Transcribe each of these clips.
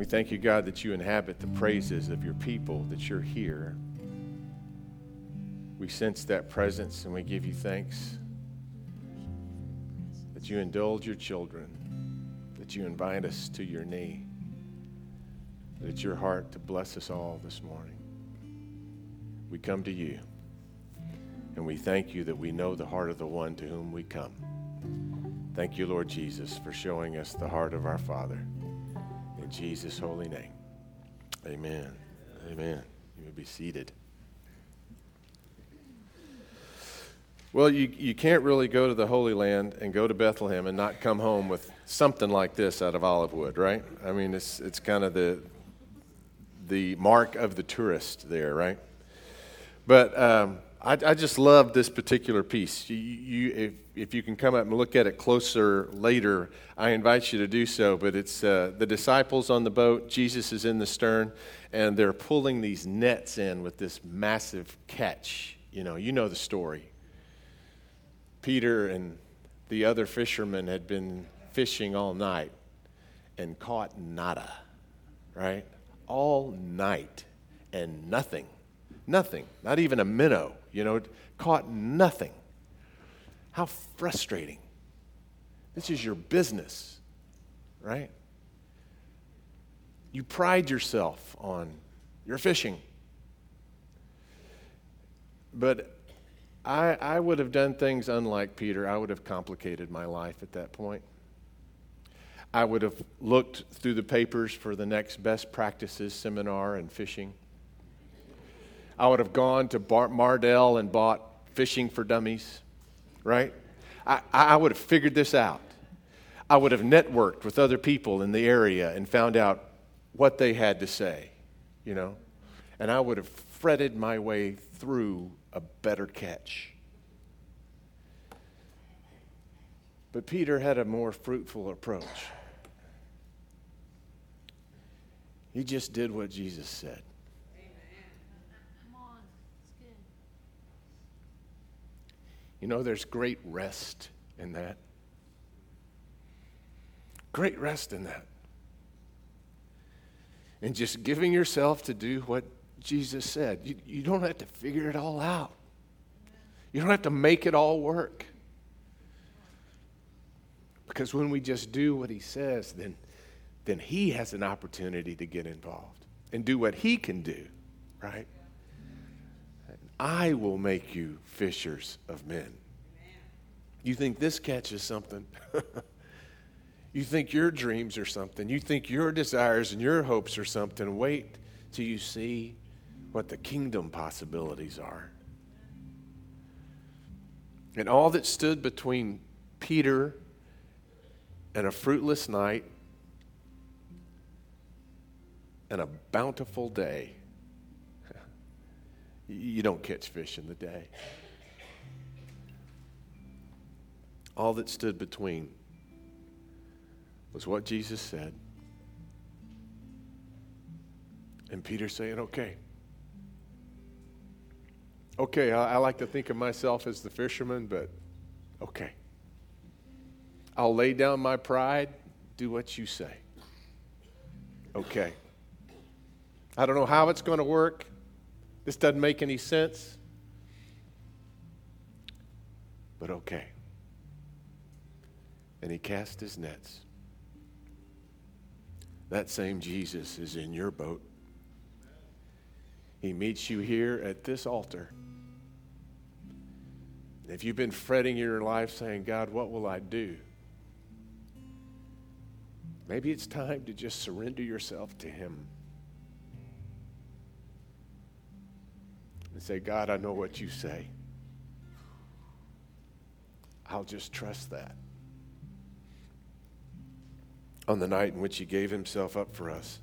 We thank you, God, that you inhabit the praises of your people, that you're here. We sense that presence and we give you thanks that you indulge your children, that you invite us to your knee, that it's your heart to bless us all this morning. We come to you and we thank you that we know the heart of the one to whom we come. Thank you, Lord Jesus, for showing us the heart of our Father. Jesus' holy name. Amen. Amen. You may be seated. Well, you, you can't really go to the Holy Land and go to Bethlehem and not come home with something like this out of olive wood, right? I mean, it's, it's kind of the, the mark of the tourist there, right? But um, I, I, just love this particular piece. You, you, if, if you can come up and look at it closer later, I invite you to do so. But it's uh, the disciples on the boat, Jesus is in the stern, and they're pulling these nets in with this massive catch. You know, you know the story. Peter and the other fishermen had been fishing all night and caught nada, right? All night and nothing. Nothing. Not even a minnow, you know, caught nothing. How frustrating. This is your business, right? You pride yourself on your fishing. But I, I would have done things unlike Peter. I would have complicated my life at that point. I would have looked through the papers for the next best practices seminar in fishing. I would have gone to Bar- Mardel and bought Fishing for Dummies, right? I, I would have figured this out. I would have networked with other people in the area and found out what they had to say, you know? And I would have fretted my way through a better catch. But Peter had a more fruitful approach. He just did what Jesus said. You know, there's great rest in that. Great rest in that. And just giving yourself to do what Jesus said. You, you don't have to figure it all out, you don't have to make it all work. Because when we just do what he says, then, then he has an opportunity to get involved and do what he can do, right? I will make you fishers of men. You think this catches something? you think your dreams are something? You think your desires and your hopes are something? Wait till you see what the kingdom possibilities are. And all that stood between Peter and a fruitless night and a bountiful day. You don't catch fish in the day. All that stood between was what Jesus said. And Peter saying, okay okay, I, I like to think of myself as the fisherman, but okay. I'll lay down my pride, do what you say. Okay. I don't know how it's going to work. This doesn't make any sense. But okay. And he cast his nets. That same Jesus is in your boat. He meets you here at this altar. If you've been fretting your life saying, God, what will I do? Maybe it's time to just surrender yourself to Him. And say, God, I know what you say. I'll just trust that. On the night in which He gave Himself up for us,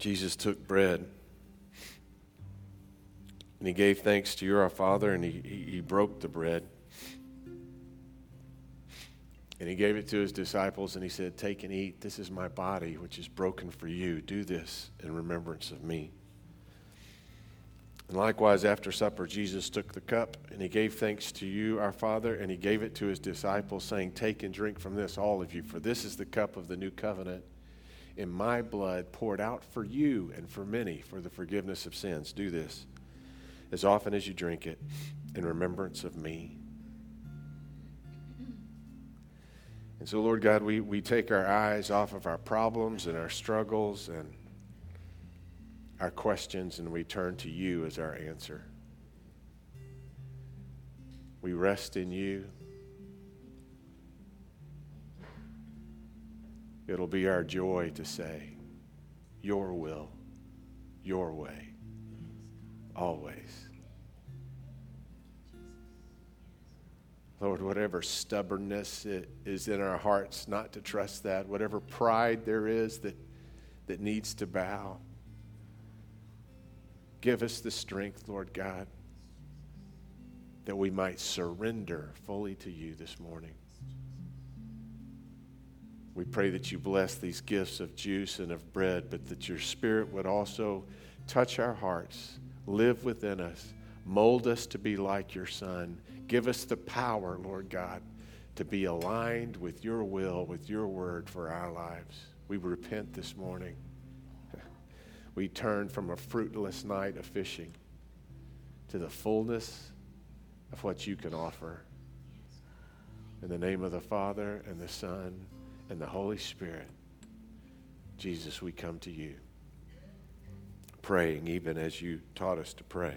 Jesus took bread. And he gave thanks to you, our Father, and he, he broke the bread. And he gave it to his disciples, and he said, Take and eat. This is my body, which is broken for you. Do this in remembrance of me. And likewise, after supper, Jesus took the cup and he gave thanks to you, our Father, and he gave it to his disciples, saying, Take and drink from this, all of you, for this is the cup of the new covenant in my blood poured out for you and for many for the forgiveness of sins. Do this as often as you drink it in remembrance of me. And so, Lord God, we, we take our eyes off of our problems and our struggles and our questions and we turn to you as our answer. We rest in you. It'll be our joy to say, Your will, Your way, always. Lord, whatever stubbornness is in our hearts not to trust that, whatever pride there is that, that needs to bow, give us the strength, Lord God, that we might surrender fully to you this morning. We pray that you bless these gifts of juice and of bread, but that your Spirit would also touch our hearts, live within us, mold us to be like your Son. Give us the power, Lord God, to be aligned with your will, with your word for our lives. We repent this morning. We turn from a fruitless night of fishing to the fullness of what you can offer. In the name of the Father and the Son and the Holy Spirit, Jesus, we come to you, praying even as you taught us to pray,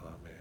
Amen.